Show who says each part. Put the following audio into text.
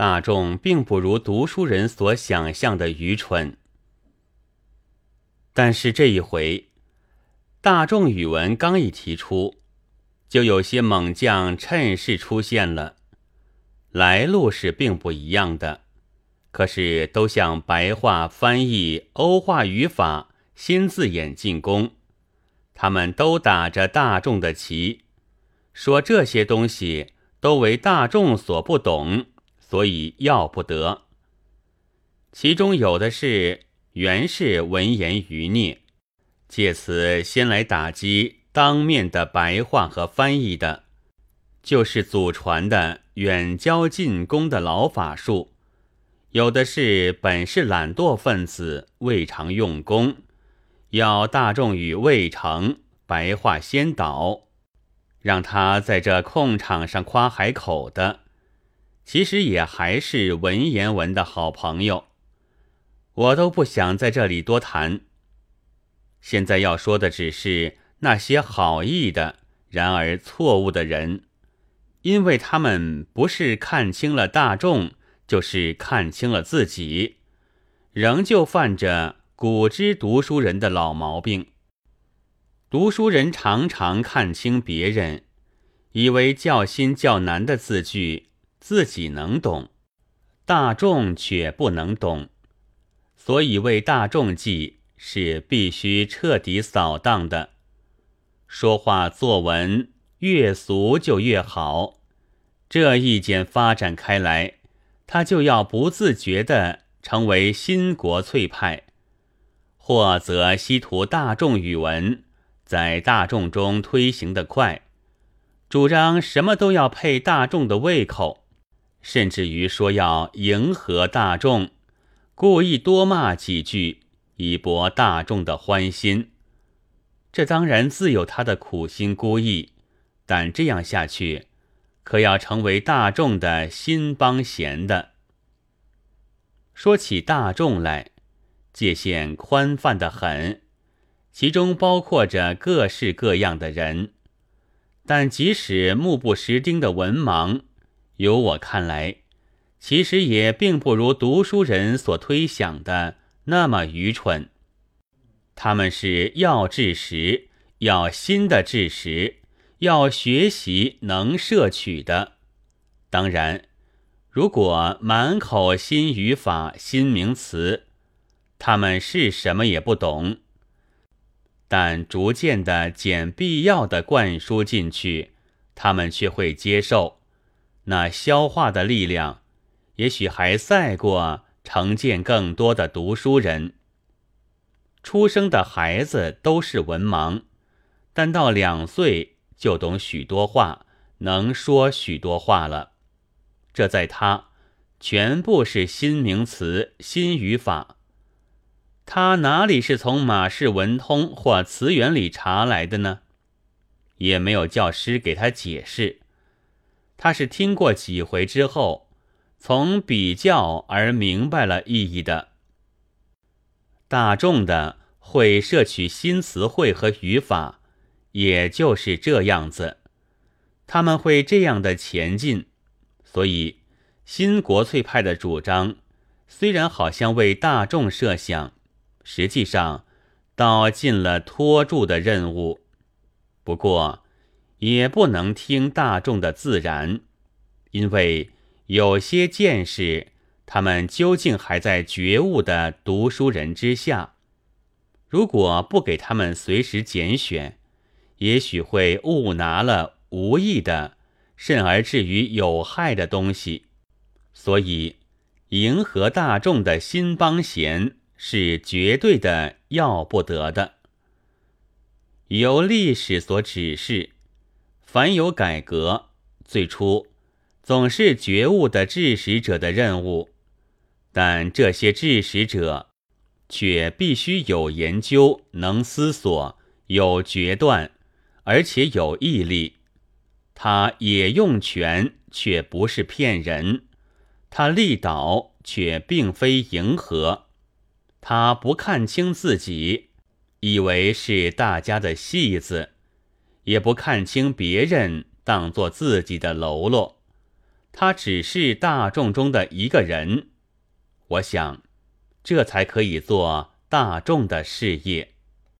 Speaker 1: 大众并不如读书人所想象的愚蠢。但是这一回，大众语文刚一提出，就有些猛将趁势出现了，来路是并不一样的，可是都向白话翻译、欧化语法、新字眼进攻。他们都打着大众的旗，说这些东西都为大众所不懂，所以要不得。其中有的是。原是文言余孽，借此先来打击当面的白话和翻译的，就是祖传的远交近攻的老法术。有的是本是懒惰分子，未尝用功，要大众与未成，白话先倒，让他在这空场上夸海口的，其实也还是文言文的好朋友。我都不想在这里多谈。现在要说的只是那些好意的，然而错误的人，因为他们不是看清了大众，就是看清了自己，仍旧犯着古之读书人的老毛病。读书人常常看清别人，以为较新较难的字句自己能懂，大众却不能懂。所以为大众记是必须彻底扫荡的。说话作文越俗就越好。这意见发展开来，他就要不自觉地成为新国粹派，或则稀图大众语文，在大众中推行的快，主张什么都要配大众的胃口，甚至于说要迎合大众。故意多骂几句，以博大众的欢心。这当然自有他的苦心孤诣，但这样下去，可要成为大众的新帮闲的。说起大众来，界限宽泛的很，其中包括着各式各样的人。但即使目不识丁的文盲，由我看来。其实也并不如读书人所推想的那么愚蠢。他们是要知识，要新的知识，要学习能摄取的。当然，如果满口新语法、新名词，他们是什么也不懂。但逐渐的减必要的灌输进去，他们却会接受。那消化的力量。也许还赛过成见更多的读书人。出生的孩子都是文盲，但到两岁就懂许多话，能说许多话了。这在他全部是新名词、新语法。他哪里是从马氏文通或词源里查来的呢？也没有教师给他解释。他是听过几回之后。从比较而明白了意义的，大众的会摄取新词汇和语法，也就是这样子，他们会这样的前进。所以，新国粹派的主张虽然好像为大众设想，实际上倒尽了托住的任务。不过，也不能听大众的自然，因为。有些见识，他们究竟还在觉悟的读书人之下。如果不给他们随时拣选，也许会误拿了无益的，甚而至于有害的东西。所以，迎合大众的新帮闲是绝对的要不得的。由历史所指示，凡有改革，最初。总是觉悟的治使者的任务，但这些治使者却必须有研究、能思索、有决断，而且有毅力。他也用权，却不是骗人；他力导，却并非迎合；他不看清自己，以为是大家的戏子，也不看清别人，当做自己的喽啰。他只是大众中的一个人。我想，这才可以做大众的事业。